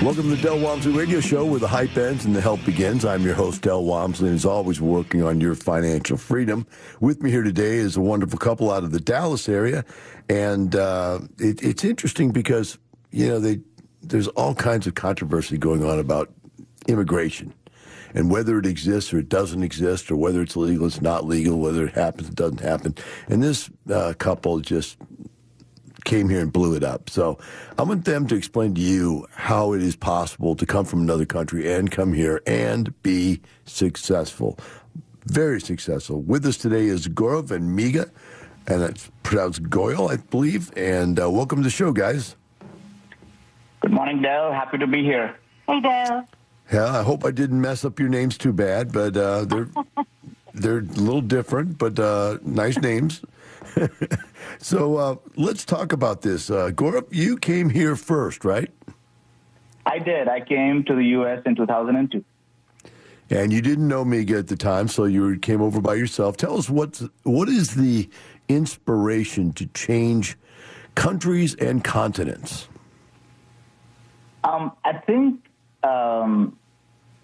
Welcome to the Del Walmsley Radio Show where the hype ends and the help begins. I'm your host, Del Walmsley, and as always, working on your financial freedom. With me here today is a wonderful couple out of the Dallas area. And uh, it, it's interesting because, you know, they, there's all kinds of controversy going on about immigration and whether it exists or it doesn't exist or whether it's legal, it's not legal, whether it happens, it doesn't happen. And this uh, couple just came here and blew it up. So I want them to explain to you how it is possible to come from another country and come here and be successful. Very successful. With us today is Gaurav and Megha, and it's pronounced Goyal, I believe. And uh, welcome to the show, guys. Good morning, Dale. Happy to be here. Hey, Dale. Yeah, I hope I didn't mess up your names too bad, but uh, they're they're a little different, but uh, nice names. so uh, let's talk about this. Uh, Gaurav, you came here first, right? I did. I came to the U.S. in 2002. And you didn't know Megha at the time, so you came over by yourself. Tell us what what is the inspiration to change countries and continents? Um, I think, um,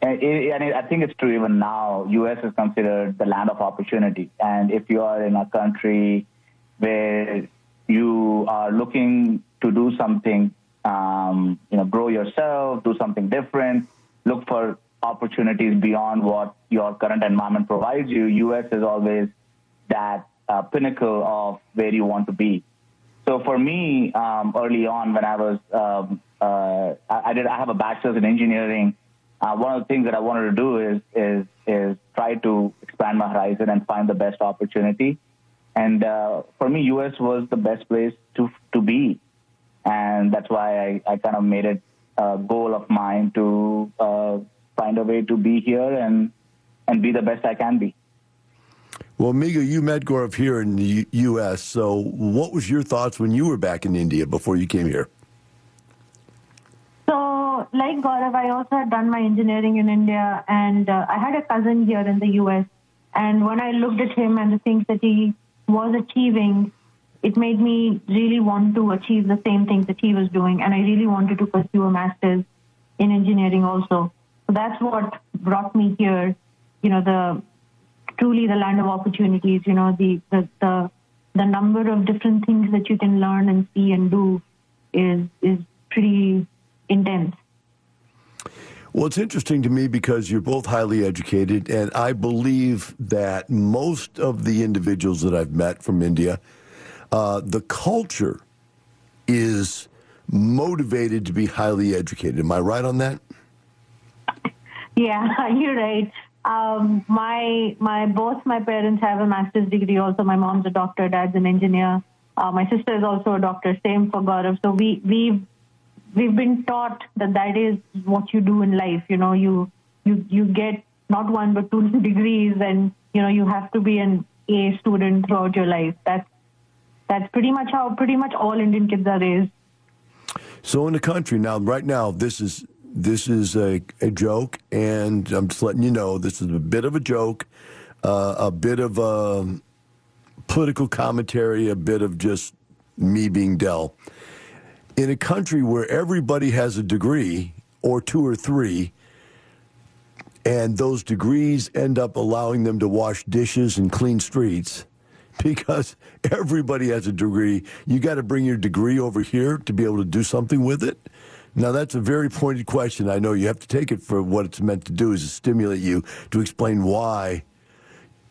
and, it, and I think it's true even now. U.S. is considered the land of opportunity, and if you are in a country where you are looking to do something, um, you know, grow yourself, do something different, look for opportunities beyond what your current environment provides you. U.S. is always that uh, pinnacle of where you want to be. So for me, um, early on when I was, um, uh, I, I, did, I have a bachelor's in engineering. Uh, one of the things that I wanted to do is, is, is try to expand my horizon and find the best opportunity. And uh, for me, US was the best place to to be, and that's why I, I kind of made it a goal of mine to uh, find a way to be here and and be the best I can be. Well, Megha, you met Gaurav here in the U- U.S. So, what was your thoughts when you were back in India before you came here? So, like Gaurav, I also had done my engineering in India, and uh, I had a cousin here in the U.S. And when I looked at him and the things that he was achieving, it made me really want to achieve the same things that he was doing. And I really wanted to pursue a master's in engineering also. So that's what brought me here. You know, the truly the land of opportunities, you know, the, the, the, the number of different things that you can learn and see and do is, is pretty intense. Well, it's interesting to me because you're both highly educated, and I believe that most of the individuals that I've met from India, uh, the culture is motivated to be highly educated. Am I right on that? Yeah, you're right. Um, my my both my parents have a master's degree. Also, my mom's a doctor, dad's an engineer. Uh, my sister is also a doctor. Same for Gaurav. So we we we've been taught that that is what you do in life. You know, you you you get not one but two degrees, and you know you have to be an A student throughout your life. That's that's pretty much how pretty much all Indian kids are raised. So in the country now, right now, this is this is a, a joke, and I'm just letting you know this is a bit of a joke, uh, a bit of a political commentary, a bit of just me being Del. In a country where everybody has a degree or two or three, and those degrees end up allowing them to wash dishes and clean streets because everybody has a degree. You got to bring your degree over here to be able to do something with it. Now, that's a very pointed question. I know you have to take it for what it's meant to do is to stimulate you to explain why.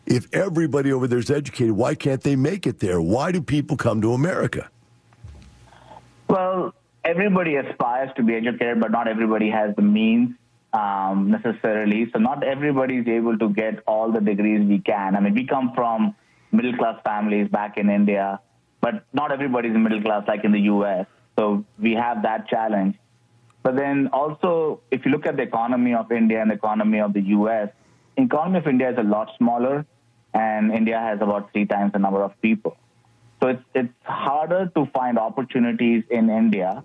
If everybody over there is educated, why can't they make it there? Why do people come to America? Well, everybody aspires to be educated, but not everybody has the means um, necessarily. So, not everybody is able to get all the degrees we can. I mean, we come from middle class families back in India, but not everybody is middle class like in the US. So, we have that challenge. But then also, if you look at the economy of India and the economy of the US, economy of India is a lot smaller, and India has about three times the number of people. So it's it's harder to find opportunities in India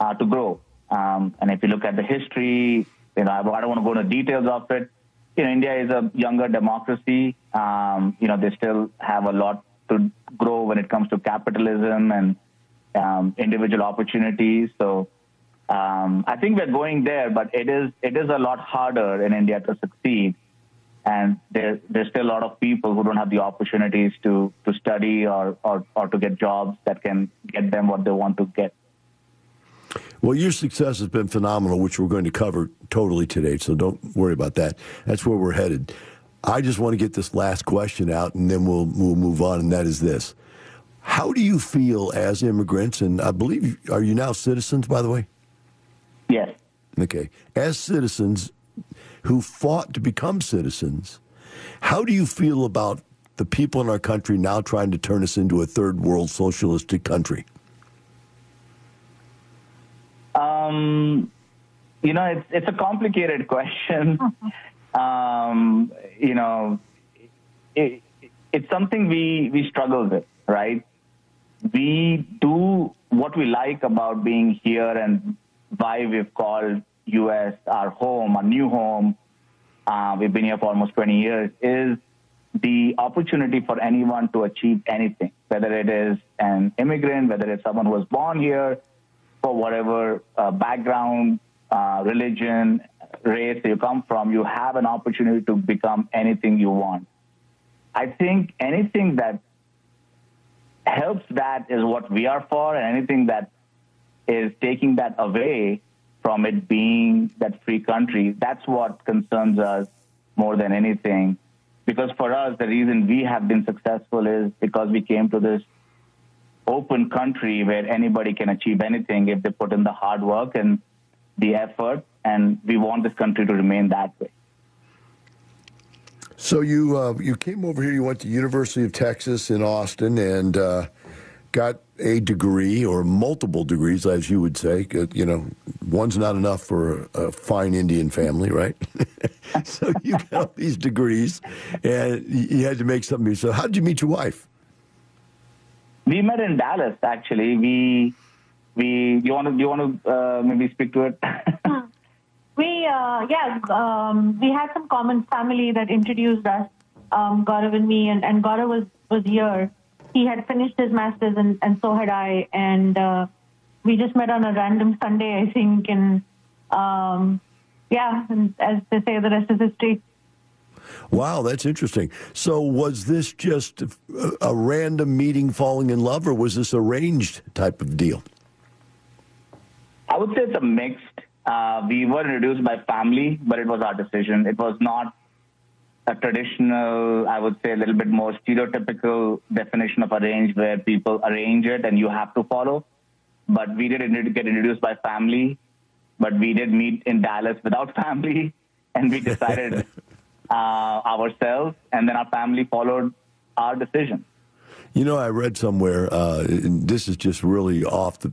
uh, to grow. Um, and if you look at the history, you know, I, don't want to go into details of it. You know, India is a younger democracy. Um, you know, they still have a lot to grow when it comes to capitalism and um, individual opportunities. So um, I think we're going there, but it is it is a lot harder in India to succeed, and there, there's still a lot of people who don't have the opportunities to to study or, or or to get jobs that can get them what they want to get. Well, your success has been phenomenal, which we're going to cover totally today. So don't worry about that. That's where we're headed. I just want to get this last question out, and then we'll we'll move on. And that is this: How do you feel as immigrants? And I believe are you now citizens, by the way? Yes. Okay. As citizens who fought to become citizens, how do you feel about the people in our country now trying to turn us into a third world socialistic country? Um, you know, it's it's a complicated question. um, you know, it, it's something we we struggle with, right? We do what we like about being here and why we've called U.S. our home, our new home. Uh, we've been here for almost 20 years. Is the opportunity for anyone to achieve anything, whether it is an immigrant, whether it's someone who was born here, for whatever uh, background, uh, religion, race you come from, you have an opportunity to become anything you want. I think anything that helps that is what we are for, and anything that is taking that away from it being that free country. That's what concerns us more than anything. Because for us, the reason we have been successful is because we came to this open country where anybody can achieve anything if they put in the hard work and the effort. And we want this country to remain that way. So you uh, you came over here. You went to University of Texas in Austin and uh, got a degree or multiple degrees, as you would say. You know, one's not enough for a fine Indian family, right? so you got these degrees, and you had to make something. So, how did you meet your wife? We met in Dallas. Actually, we we you want to you want to uh, maybe speak to it. we uh, yeah um, we had some common family that introduced us, um, Gaurav and me, and and Gaurav was was here he had finished his master's and, and so had I. And uh, we just met on a random Sunday, I think. And um, yeah, and as they say, the rest is history. Wow, that's interesting. So, was this just a, a, random meeting, falling in love, or was this arranged type of deal? I would say it's a mixed Uh, we were introduced by family, but it was our decision. It was not a traditional, I would say, a little bit more stereotypical definition of arrange where people arrange it and you have to follow. But we did get introduced by family, but we did meet in Dallas without family, and we decided uh, ourselves, and then our family followed our decision. You know, I read somewhere, uh, and this is just really off the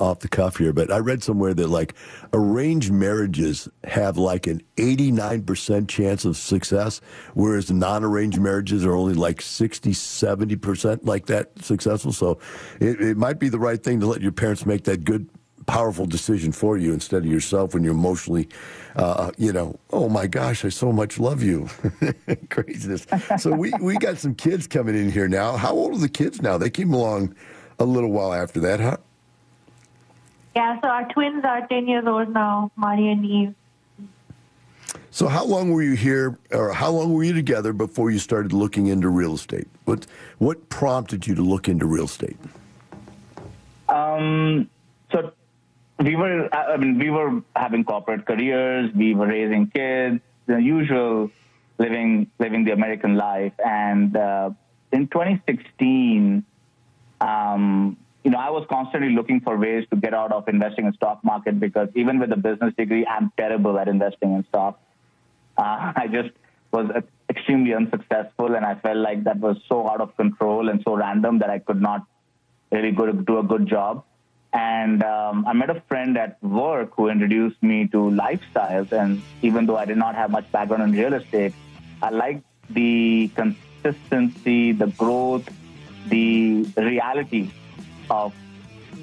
off the cuff here, but I read somewhere that like arranged marriages have like an 89% chance of success, whereas non-arranged marriages are only like 60, 70% like that successful. So it, it might be the right thing to let your parents make that good powerful decision for you instead of yourself when you're emotionally, uh, you know, oh my gosh, I so much love you. Craziness. So we, we got some kids coming in here now. How old are the kids now? They came along a little while after that, huh? Yeah, so our twins are 10 years old now, Mari and Eve. So, how long were you here, or how long were you together before you started looking into real estate? What what prompted you to look into real estate? Um, so, we were, I mean, we were having corporate careers, we were raising kids, the usual living living the American life, and uh, in 2016. Um, you know, I was constantly looking for ways to get out of investing in stock market because even with a business degree, I'm terrible at investing in stock. Uh, I just was extremely unsuccessful, and I felt like that was so out of control and so random that I could not really go do a good job. And um, I met a friend at work who introduced me to lifestyles. And even though I did not have much background in real estate, I liked the consistency, the growth, the reality of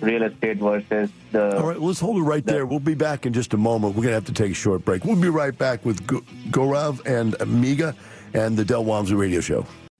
real estate versus the. All right, let's hold it right the, there. We'll be back in just a moment. We're going to have to take a short break. We'll be right back with Gaurav and Amiga and the Del Walmsley Radio Show.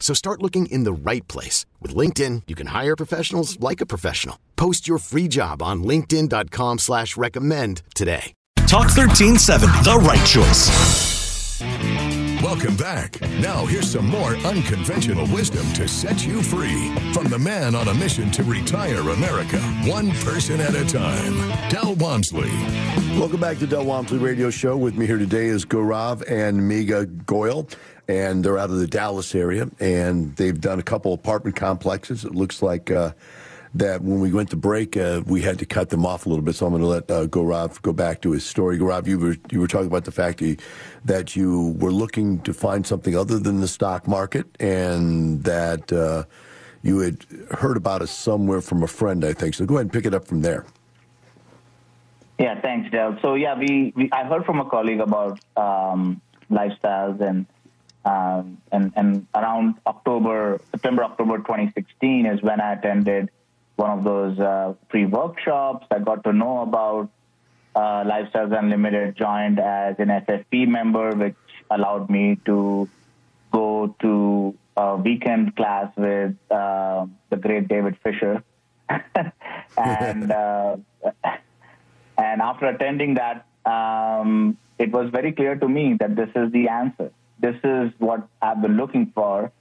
So start looking in the right place. With LinkedIn, you can hire professionals like a professional. Post your free job on linkedin.com slash recommend today. Talk 1370, the right choice. Welcome back. Now here's some more unconventional wisdom to set you free from the man on a mission to retire America, one person at a time, Del Walmsley. Welcome back to Del Walmsley Radio Show. With me here today is Gaurav and Megha Goyal and they're out of the Dallas area, and they've done a couple apartment complexes. It looks like uh, that when we went to break, uh, we had to cut them off a little bit. So I'm going to let uh, Gaurav go back to his story. Gaurav, you were you were talking about the fact that you were looking to find something other than the stock market, and that uh, you had heard about us somewhere from a friend, I think. So go ahead and pick it up from there. Yeah, thanks, Del. So yeah, we, we I heard from a colleague about um, lifestyles and um, and, and around October, September, October 2016 is when I attended one of those uh, free workshops. I got to know about uh, Lifestyles Unlimited, joined as an FFP member, which allowed me to go to a weekend class with uh, the great David Fisher. and uh, and after attending that, um, it was very clear to me that this is the answer this is what I've been looking for.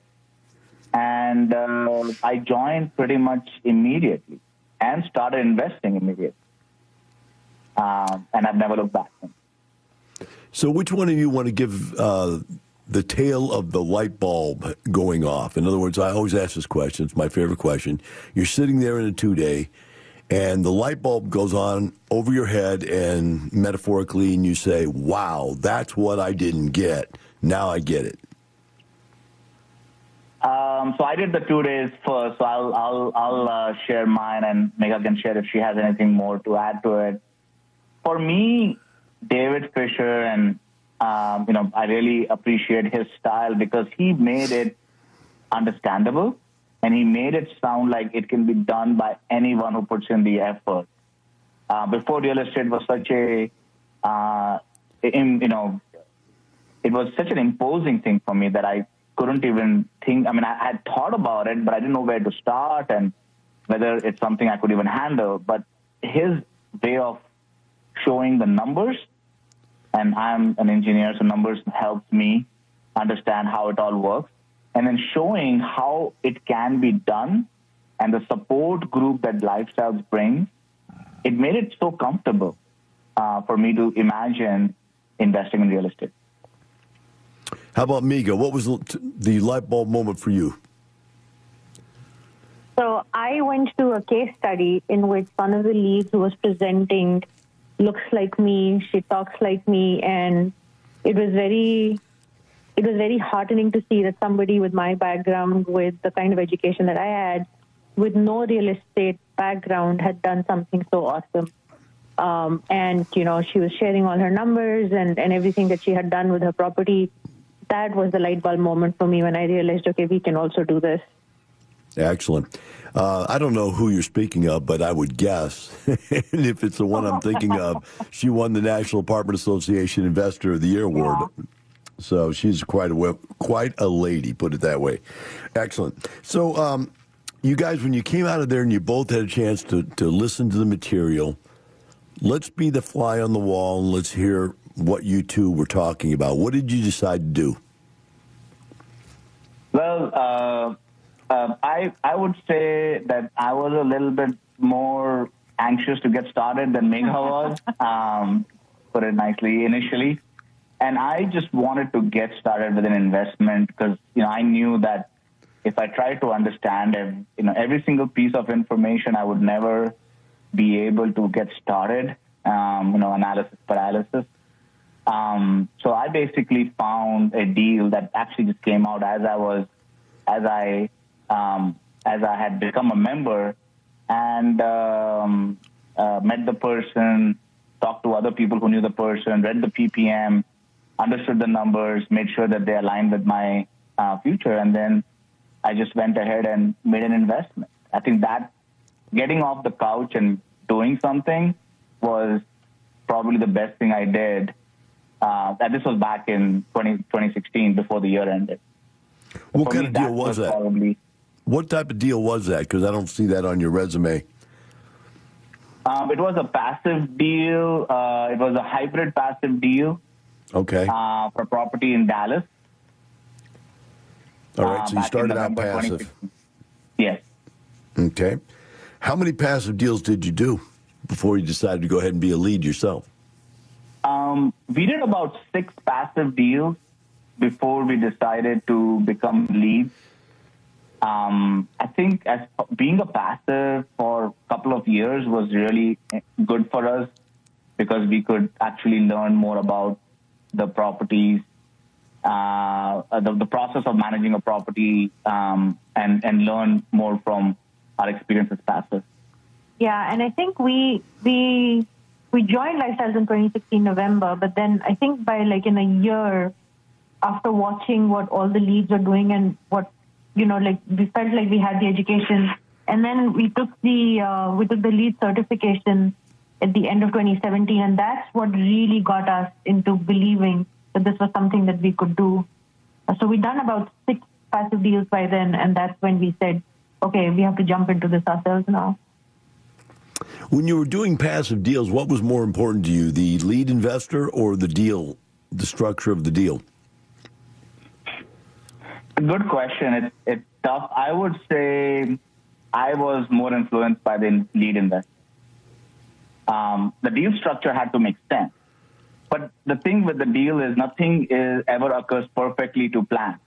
And uh, I joined pretty much immediately and started investing immediately. Um, and I've never looked back. So, which one of you want to give uh, the tale of the light bulb going off? In other words, I always ask this question. It's my favorite question. You're sitting there in a two day, and the light bulb goes on over your head, and metaphorically, and you say, "Wow, that's what I didn't get. Now I get it." Um, so I did the two days first. So I'll I'll I'll uh, share mine, and Megha can share if she has anything more to add to it. For me, David Fisher, and um, you know, I really appreciate his style because he made it understandable, and he made it sound like it can be done by anyone who puts in the effort. Uh, before real estate was such a, uh, in, you know, it was such an imposing thing for me that I couldn't even think. I mean, I had thought about it, but I didn't know where to start and whether it's something I could even handle. But his way of showing the numbers, and I'm an engineer, so numbers helps me understand how it all works, and then showing how it can be done and the support group that Lifestyles brings, it made it so comfortable uh, for me to imagine investing in real estate. How about Megha? What was the, light bulb moment for you? So I went to a case study in which one of the leads who was presenting looks like me, she talks like me, and it was very it was very heartening to see that somebody with my background, with the kind of education that I had, with no real estate background, had done something so awesome. Um, and you know, she was sharing all her numbers and, and everything that she had done with her property. That was the light bulb moment for me when I realized, okay, we can also do this. Excellent. Uh, I don't know who you're speaking of, but I would guess, and if it's the one I'm thinking of, she won the National Apartment Association Investor of the Year award. Yeah. So she's quite a quite a lady, put it that way. Excellent. So, um, you guys, when you came out of there and you both had a chance to to listen to the material, let's be the fly on the wall and let's hear what you two were talking about. What did you decide to do? Well, uh, uh, I I would say that I was a little bit more anxious to get started than Megha was, um, put it nicely initially, and I just wanted to get started with an investment because you know I knew that if I tried to understand ev- you know every single piece of information, I would never be able to get started. Um, you know, analysis paralysis. Um, so I basically found a deal that actually just came out as I was, as I, um, as I had become a member and um, uh, met the person, talked to other people who knew the person, read the PPM, understood the numbers, made sure that they aligned with my uh, future, and then I just went ahead and made an investment. I think that getting off the couch and doing something was probably the best thing I did uh, and this was back in 20, 2016 before the year ended. What kind me, of deal that was that? Probably, What type of deal was that? Because I don't see that on your resume. um, it was a passive deal. Uh, it was a hybrid passive deal Okay. uh, for property in Dallas. All right. uh. So you started out passive. 2016. Yes. Okay. How many passive deals did you do before you decided to go ahead and be a lead yourself? Um, we did about six passive deals before we decided to become leads. Um, I think as being a passive for a couple of years was really good for us because we could actually learn more about the properties, uh, the, the process of managing a property, um, and and learn more from our experience as passive. Yeah, and I think we we we joined Lifestyles in 2016 November, but then I think by like in a year after watching what all the leads are doing and what you know, like we felt like we had the education, and then we took the uh, we took the lead certification at the end of 2017, and that's what really got us into believing that this was something that we could do. So we done about six passive deals by then, and that's when we said, okay, we have to jump into this ourselves now. When you were doing passive deals, what was more important to you, the lead investor or the deal, the structure of the deal? Good question. It's it's tough. I would say I was more influenced by the lead investor. Um, the deal structure had to make sense, but the thing with the deal is nothing is ever occurs perfectly to plan,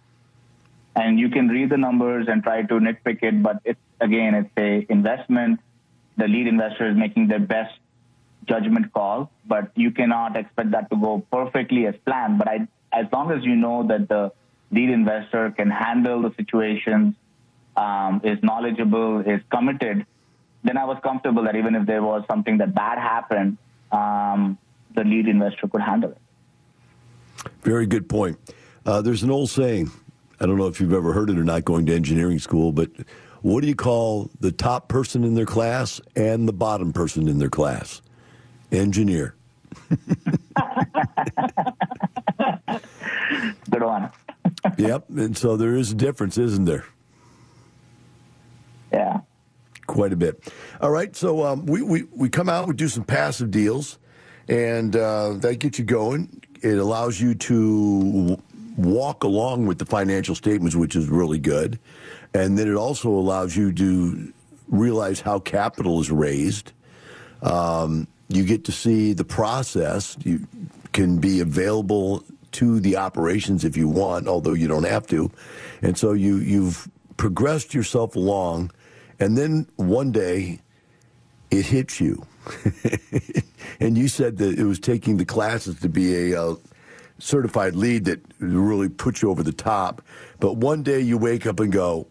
and you can read the numbers and try to nitpick it. But it's again, it's a investment. The lead investor is making their best judgment call, but you cannot expect that to go perfectly as planned. But I, as long as you know that the lead investor can handle the situations, um, is knowledgeable, is committed, then I was comfortable that even if there was something that bad happened, um, the lead investor could handle it. Very good point. Uh, there's an old saying. I don't know if you've ever heard it or not going to engineering school, but what do you call the top person in their class and the bottom person in their class? Engineer. Good one. yep. And so there is a difference, isn't there? Yeah. Quite a bit. All right. So um, we, we, we come out, we do some passive deals, and uh, that gets you going. It allows you to walk along with the financial statements, which is really good. And then it also allows you to realize how capital is raised. Um, you get to see the process. You can be available to the operations if you want, although you don't have to. And so you you've progressed yourself along, and then one day it hits you. and you said that it was taking the classes to be a, uh, certified lead that really put you over the top. But one day you wake up and go,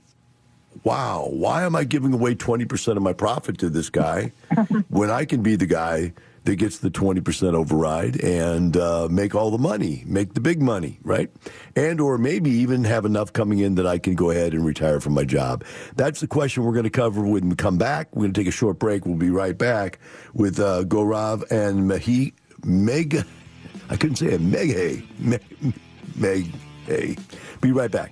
wow, why am I giving away 20% of my profit to this guy when I can be the guy that gets the 20% override and uh, make all the money, make the big money, right? And or maybe even have enough coming in that I can go ahead and retire from my job. That's the question we're going to cover when we come back. We're going to take a short break. We'll be right back with uh, Gaurav and Mahi Meg. I couldn't say it. Meg Hay. Meg, Hay. Be right back.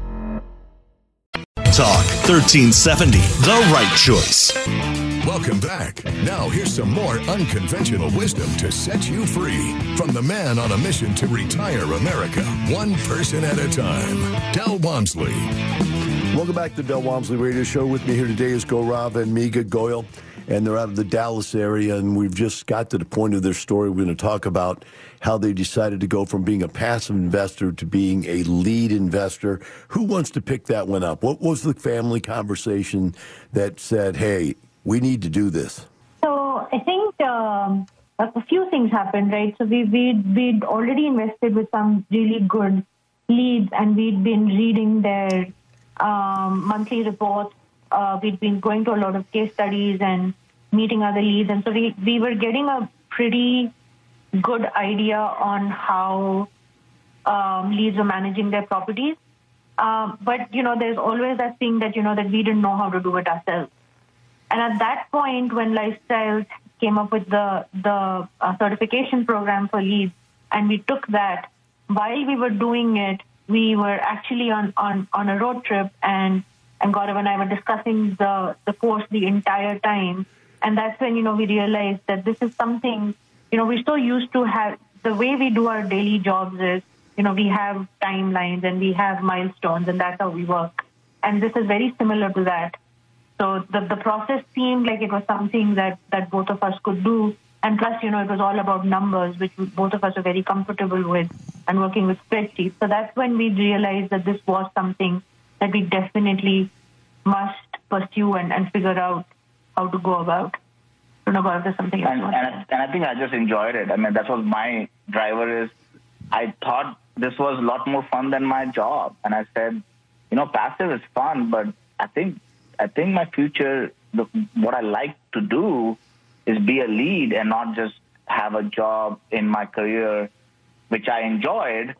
Talk 1370, the right choice. Welcome back. Now, here's some more unconventional wisdom to set you free from the man on a mission to retire America, one person at a time, Del Walmsley. Welcome back to the Del Walmsley Radio Show. With me here today is Gaurav and Megha Goyal, and they're out of the Dallas area, and we've just got to the point of their story. We're going to talk about how they decided to go from being a passive investor to being a lead investor. Who wants to pick that one up? What was the family conversation that said, hey, we need to do this? So I think um, a few things happened, right? So we, we'd, we'd already invested with some really good leads and we'd been reading their um, monthly reports. Uh, we'd been going to a lot of case studies and meeting other leads. And so we, we were getting a pretty good idea on how um, leads were managing their properties. Um, but you know, there's always that thing that you know that we didn't know how to do it ourselves. And at that point, when Lifestyles came up with the the uh, certification program for leads, and we took that, while we were doing it, we were actually on on on a road trip, and and Gaurav and I were discussing the the course the entire time. And that's when you know we realized that this is something you know, we're so used to have the way we do our daily jobs is, you know, we have timelines and we have milestones and that's how we work. And this is very similar to that. So the, the process seemed like it was something that, that both of us could do. And plus, you know, it was all about numbers, which both of us are very comfortable with and working with spreadsheets. So that's when we realized that this was something that we definitely must pursue and, and figure out how to go about don't know about something. And, and, I, and I think I just enjoyed it. I mean, that's what my driver is. I thought this was a lot more fun than my job, and I said, you know, passive is fun, but I think I think my future, the, what I like to do, is be a lead and not just have a job in my career, which I enjoyed,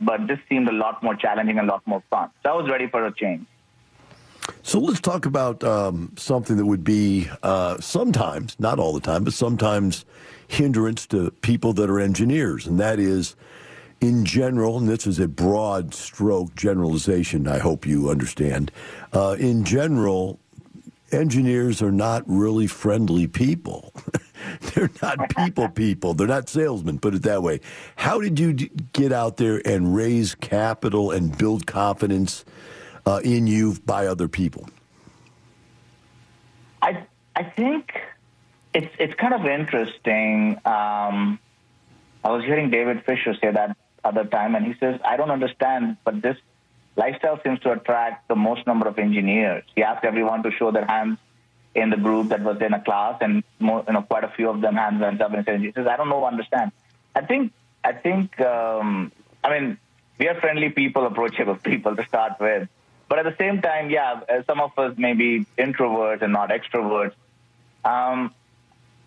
but this seemed a lot more challenging and a lot more fun. So I was ready for a change. So let's talk about um, something that would be uh, sometimes, not all the time, but sometimes hindrance to people that are engineers, and that is, in general, and this is a broad stroke generalization. I hope you understand. Uh, in general, engineers are not really friendly people. They're not people people. They're not salesmen, put it that way. How did you d- get out there and raise capital and build confidence uh, in you by other people? I I think it's it's kind of interesting. Um, I was hearing David Fisher say that other time, and he says, "I don't understand, but this lifestyle seems to attract the most number of engineers." He asked everyone to show their hands in the group that was in a class, and more, you know, quite a few of them hands went up and said, "He says, I don't know, understand." I think I think um, I mean we are friendly people, approachable people to start with. But at the same time, yeah, uh, some of us may be introverts and not extroverts. Um,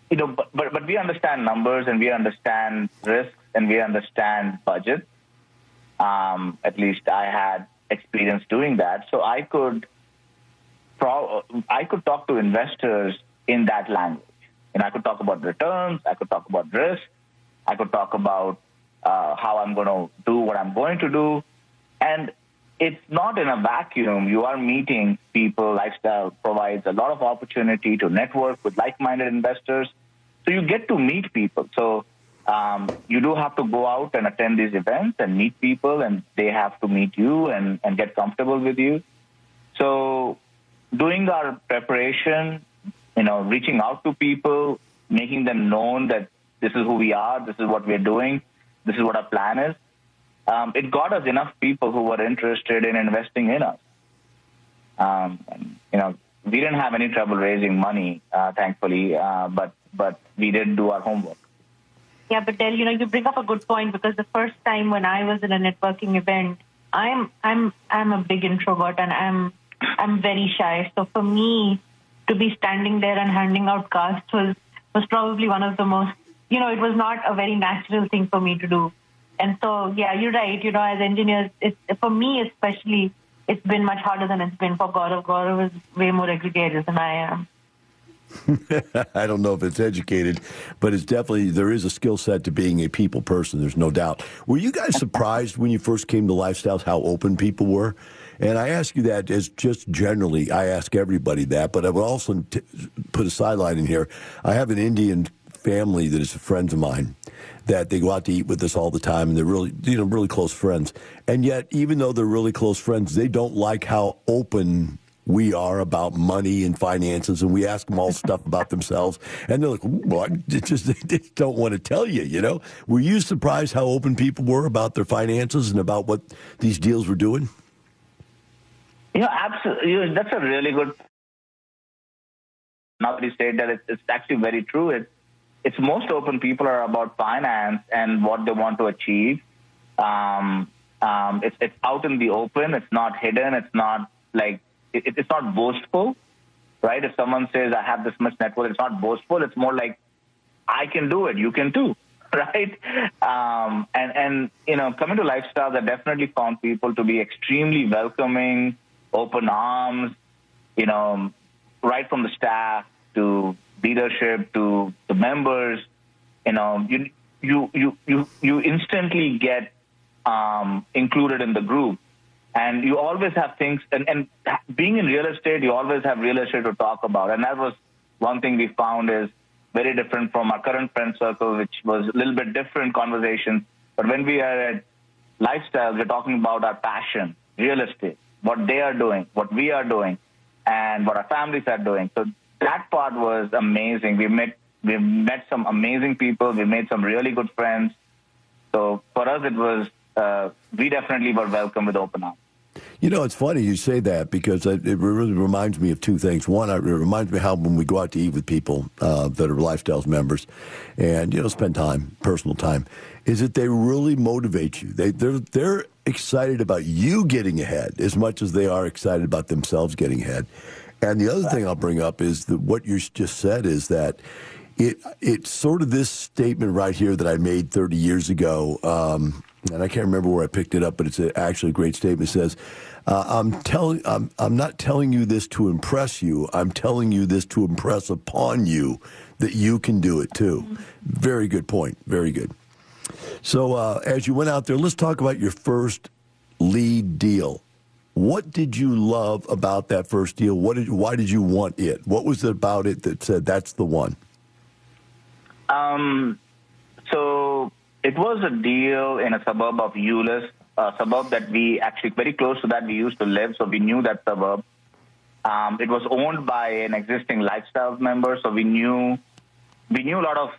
you know, but, but, but we understand numbers and we understand risks and we understand budgets. Um, at least I had experience doing that, so I could pro- I could talk to investors in that language. And I could talk about returns, I could talk about risk, I could talk about uh, how I'm going to do what I'm going to do, and it's not in a vacuum. You are meeting people. Lifestyle provides a lot of opportunity to network with like-minded investors. So you get to meet people. So um, you do have to go out and attend these events and meet people, and they have to meet you and, and get comfortable with you. So doing our preparation, you know, reaching out to people, making them known that this is who we are, this is what we're doing, this is what our plan is um, it got us enough people who were interested in investing in us. Um, you know, we didn't have any trouble raising money, uh, thankfully, uh, but but we did do our homework. Yeah, but Del, you know, you bring up a good point because the first time when I was in a networking event, I'm I'm I'm a big introvert and I'm I'm very shy. So for me to be standing there and handing out cards was was probably one of the most you know, it was not a very natural thing for me to do. And so, yeah, you're right. You know, as engineers, it's, for me especially, it's been much harder than it's been for Gaurav. Gaurav is way more educated than I am. I don't know if it's educated, but it's definitely there is a skill set to being a people person. There's no doubt. Were you guys surprised when you first came to Lifestyles how open people were? And I ask you that as just generally, I ask everybody that, but I would also t- put a sideline in here. I have an Indian family that is friends of mine that they go out to eat with us all the time and they're really you know really close friends. And yet even though they're really close friends they don't like how open we are about money and finances and we ask them all stuff about themselves. And they're like what just they just don't want to tell you you know? Were you surprised how open people were about their finances and about what these deals were doing? You know absolutely that's a really good now that you said that it's, actually very true. It's it's most open people are about finance and what they want to achieve. Um, um, it's, it's out in the open. It's not hidden. It's not like it, it's not boastful, right? If someone says I have this much net worth, it's not boastful. It's more like I can do it. You can too, right? Um, and and you know, coming to lifestyles, I definitely found people to be extremely welcoming, open arms. You know, right from the staff to leadership to the members, you know, you you you you, you instantly get um, included in the group. And you always have things, and, and being in real estate, you always have real estate to talk about. And that was one thing we found is very different from our current friend circle, which was a little bit different conversation. But when we are at lifestyles, we're talking about our passion, real estate, what they are doing, what we are doing, and what our families are doing. So that part was amazing. We met we met some amazing people. We made some really good friends. So for us, it was uh, we definitely were welcome with open arms. You know, it's funny you say that because it really reminds me of two things. One, it reminds me how when we go out to eat with people uh, that are Lifestyles members, and you know, spend time, personal time, is that they really motivate you. They they're they're excited about you getting ahead as much as they are excited about themselves getting ahead. And the other thing I'll bring up is that what you just said is that it it's sort of this statement right here that I made 30 years ago, um, and I can't remember where I picked it up, but it's a, actually a great statement. It says, uh, "I'm telling, I'm, I'm not telling you this to impress you. I'm telling you this to impress upon you that you can do it too." Mm-hmm. Very good point. Very good. So uh, as you went out there, let's talk about your first lead deal What did you love about that first deal? What did, why did you want it? What was it about it that said that's the one? Um, so it was a deal in a suburb of Euless, a suburb that we actually very close to that we used to live, so we knew that suburb. Um, it was owned by an existing lifestyle member, so we knew we knew a lot of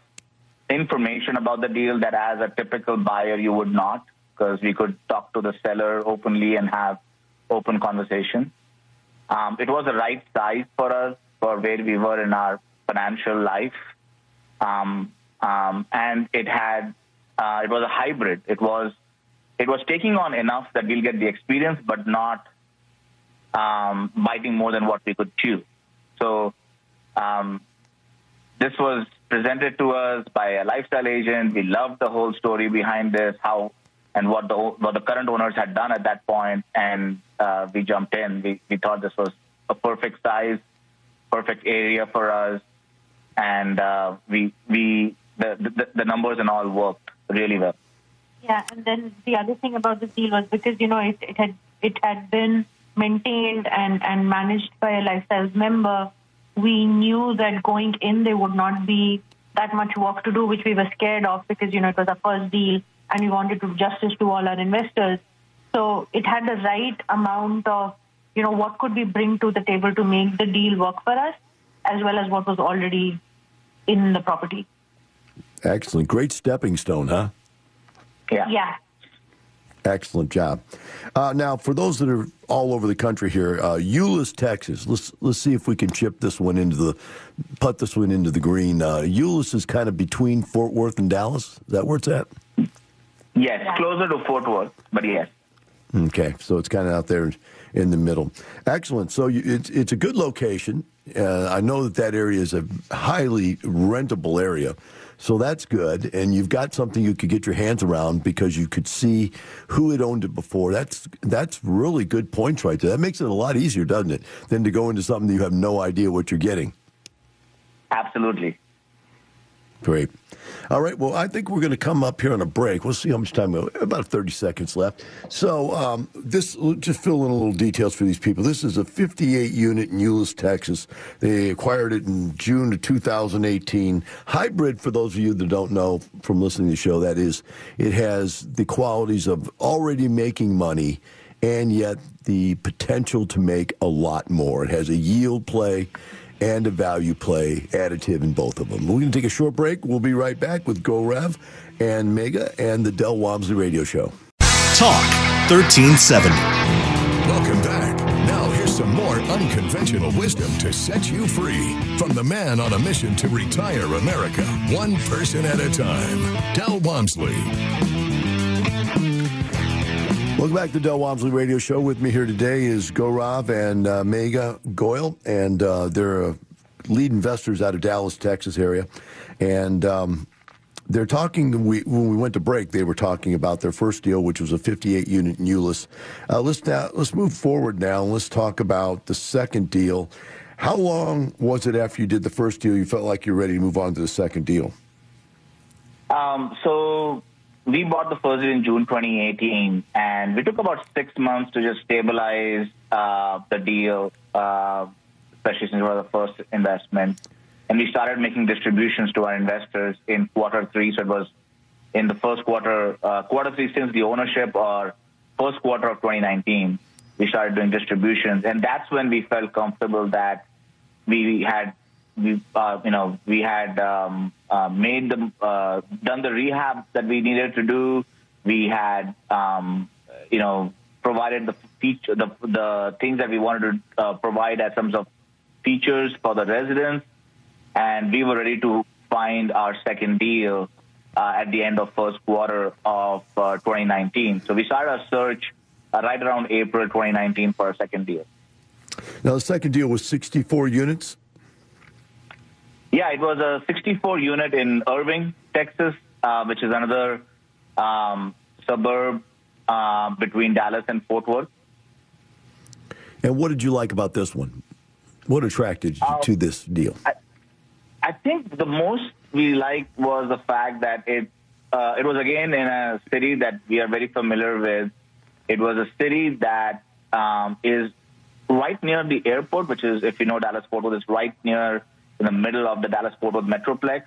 information about the deal that as a typical buyer you would not, because we could talk to the seller openly and have open conversation. Um, it was the right size for us for where we were in our financial life, um, um, and it had uh, it was a hybrid. It was it was taking on enough that we'll get the experience, but not um, biting more than what we could chew. So um, this was presented to us by a lifestyle agent. We loved the whole story behind this, how and what the what the current owners had done at that point, and uh, we jumped in. We we thought this was a perfect size, perfect area for us, and uh, we we the, the the numbers and all worked really well. Yeah, and then the other thing about this deal was because you know it, it had it had been maintained and and managed by a lifestyles member. We knew that going in there would not be that much work to do, which we were scared of because you know it was our first deal and we wanted to do justice to all our investors. So it had the right amount of you know what could we bring to the table to make the deal work for us, as well as what was already in the property. Excellent, great stepping stone, huh? Yeah. Yeah. Excellent job. Uh, now, for those that are all over the country here, uh, Euless, Texas. Let's let's see if we can chip this one into the, put this one into the green. Uh, Euless is kind of between Fort Worth and Dallas. Is that where it's at? Yes, closer to Fort Worth, but yes. Okay, so it's kind of out there in the middle. Excellent. So you, it's it's a good location. Uh, I know that that area is a highly rentable area, so that's good. And you've got something you could get your hands around because you could see who had owned it before. That's that's really good points right there. That makes it a lot easier, doesn't it, than to go into something that you have no idea what you're getting. Absolutely. Great. All right. Well, I think we're going to come up here on a break. We'll see how much time we have. About 30 seconds left. So, um, this just fill in a little details for these people. This is a 58 unit in Euless, Texas. They acquired it in June of 2018. Hybrid, for those of you that don't know from listening to the show, that is, it has the qualities of already making money and yet the potential to make a lot more. It has a yield play and a value play additive in both of them. We're going to take a short break. We'll be right back with Gaurav and Mega and the Del Walmsley Radio Show. Talk 1370. Welcome back. Now, here's some more unconventional wisdom to set you free from the man on a mission to retire America, one person at a time, Del Walmsley. Welcome back to the Del Walmsley Radio Show. With me here today is Gaurav and uh, Mega Goyal, and uh, they're uh, lead investors out of Dallas, Texas area. And um, they're talking, we, when we went to break, they were talking about their first deal, which was a 58 unit in Euless. Uh, let's, now, let's move forward now and let's talk about the second deal. How long was it after you did the first deal you felt like you're ready to move on to the second deal? Um, so we bought the first in June 2018, and we took about six months to just stabilize uh, the deal, uh, especially since it was the first investment. And we started making distributions to our investors in quarter three. So it was in the first quarter, uh, quarter three since the ownership, or first quarter of 2019. We started doing distributions, and that's when we felt comfortable that we had we uh, you know we had um, uh, made the uh, done the rehab that we needed to do. We had um, you know provided the feature the the things that we wanted to uh, provide as terms of features for the residents, and we were ready to find our second deal uh, at the end of first quarter of uh, 2019. So we started our search right around April 2019 for a second deal. Now, the second deal was 64 units. Yeah, it was a 64 unit in Irving, Texas, uh, which is another um, suburb uh, between Dallas and Fort Worth. And what did you like about this one? What attracted you Um, to this deal? I, I think the most we liked was the fact that it uh, it was again in a city that we are very familiar with. It was a city that uh, um, is right near the airport, which is, if you know Dallas Fort Worth, it's right near in the middle of the Dallas Fort Worth Metroplex.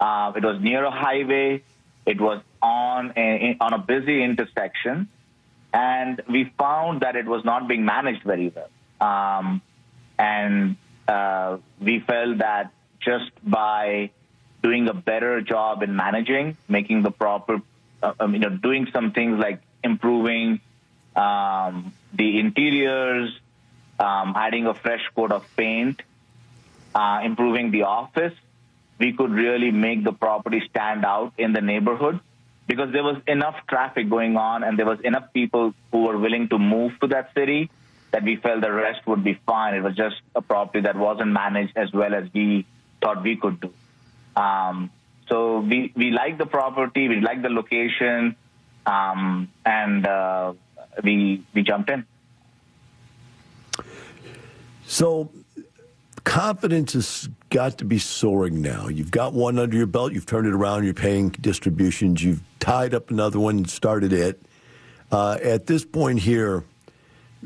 Uh, it was near a highway. It was on a, on a busy intersection, and we found that it was not being managed very well. Um, and uh, we felt that just by doing a better job in managing, making the proper, uh, um, you know, doing some things like improving um, the interiors, um, adding a fresh coat of paint, uh, improving the office, we could really make the property stand out in the neighborhood because there was enough traffic going on and there was enough people who were willing to move to that city that we felt the rest would be fine. It was just a property that wasn't managed as well as we thought we could do. Um, so we, we like the property, we like the location, um, and uh, we, we jumped in. So confidence has got to be soaring now. You've got one under your belt, you've turned it around, you're paying distributions, you've tied up another one and started it. Uh, at this point here,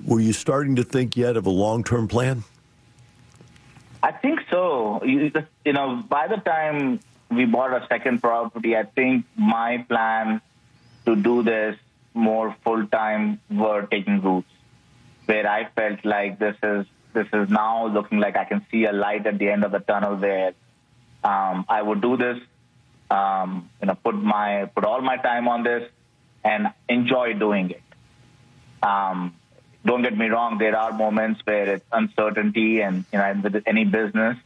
were you starting to think yet of a long term plan? I think so. You, you know, by the time we bought a second property, I think my plan to do this more full time were taking roots, where I felt like this is this is now looking like I can see a light at the end of the tunnel there. um, I would do this, um, you know, put my put all my time on this and enjoy doing it. Um, don't get me wrong, there are moments where it's uncertainty and you know with any business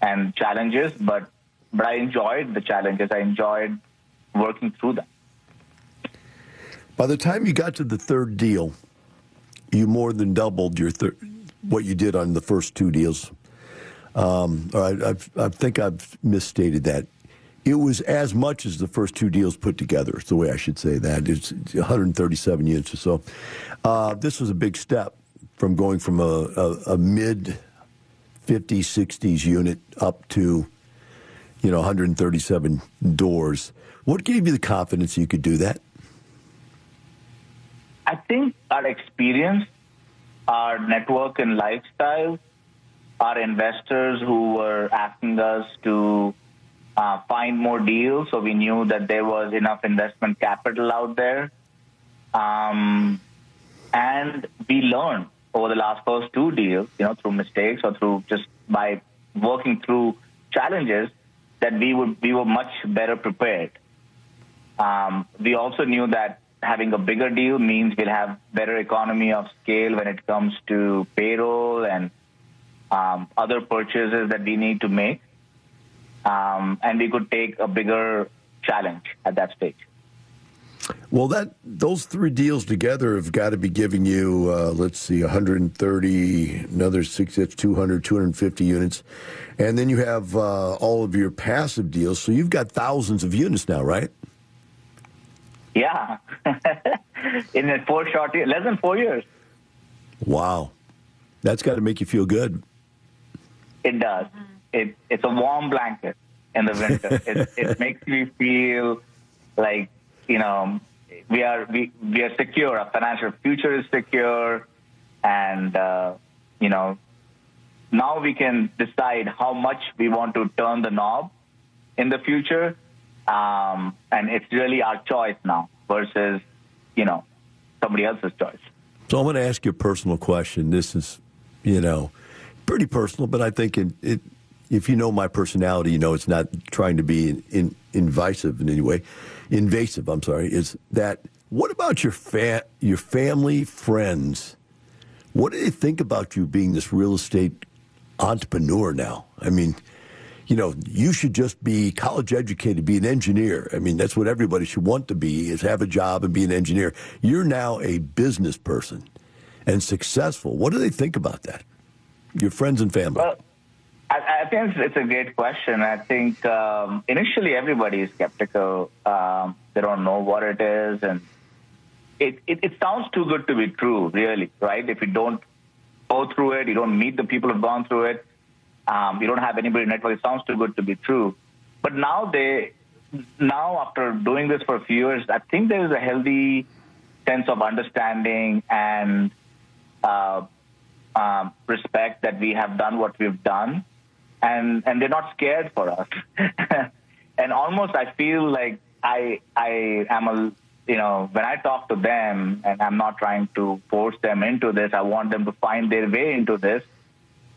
and challenges, but but I enjoyed the challenges. I enjoyed working through them. By the time you got to the third deal, you more than doubled your third what you did on the first two deals. Um, I, I've, I think I've misstated that. It was as much as the first two deals put together. It's the way I should say that. It's 137 units or so. Uh, this was a big step from going from a, a, a mid 50s, 60s unit up to, you know, 137 doors. What gave you the confidence you could do that? I think our experience our network and lifestyle, our investors who were asking us to uh, find more deals, so we knew that there was enough investment capital out there. Um, and we learned over the last first two deals, you know, through mistakes or through just by working through challenges, that we would we were much better prepared. Um, we also knew that having a bigger deal means we'll have better economy of scale when it comes to payroll and um, other purchases that we need to make. Um, and we could take a bigger challenge at that stage. Well, that those three deals together have got to be giving you, uh, let's see, 130, another six, that's 200, 250 units. And then you have uh, all of your passive deals. So you've got thousands of units now, right? Yeah, in a four short years, less than four years. Wow, that's got to make you feel good. It does. It it's a warm blanket in the winter. it, it makes me feel like you know we are we, we are secure. Our financial future is secure, and uh, you know now we can decide how much we want to turn the knob in the future um, and it's really our choice now versus, you know, somebody else's choice. So I'm going to ask you a personal question. This is, you know, pretty personal, but I think it, it if you know my personality, you know it's not trying to be in, in, invasive in any way. Invasive, I'm sorry. Is that what about your fa- your family, friends? What do they think about you being this real estate entrepreneur now? I mean, you know, you should just be college educated, be an engineer. I mean, that's what everybody should want to be is have a job and be an engineer. You're now a business person and successful. What do they think about that? Your friends and family. Well, I, think it's a great question. I think um, initially everybody is skeptical. Um, they don't know what it is, and it, it, it sounds too good to be true, really, right? If you don't go through it, you don't meet the people who've gone through it, um, you don't have anybody network. It sounds too good to be true. But now they, now after doing this for a few years, I think there is a healthy sense of understanding and uh, um, respect that we have done what we've done, and and they're not scared for us. and almost I feel like I I am a you know when I talk to them, and I'm not trying to force them into this. I want them to find their way into this.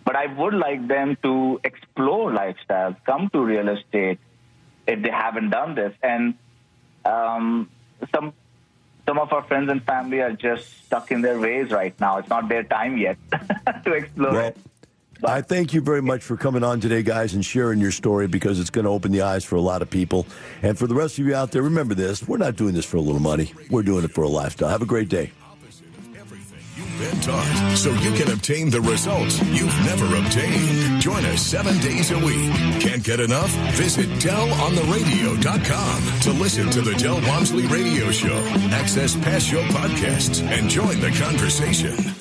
But I would like them to explore lifestyles, come to real estate if they haven't done this. And um, some some of our friends and family are just stuck in their ways right now. It's not their time yet to explore Well, it. I thank you very much for coming on today, guys, and sharing your story because it's going to open the eyes for a lot of people. And for the rest of you out there, remember this we're not doing this for a little money, we're doing it for a lifestyle. Have a great day. Been taught so you can obtain the results you've never obtained. Join us seven days a week. Can't get enough? Visit DellOnTheRadio.com to listen to the Del Walmsley Radio Show, access past show podcasts, and join the conversation.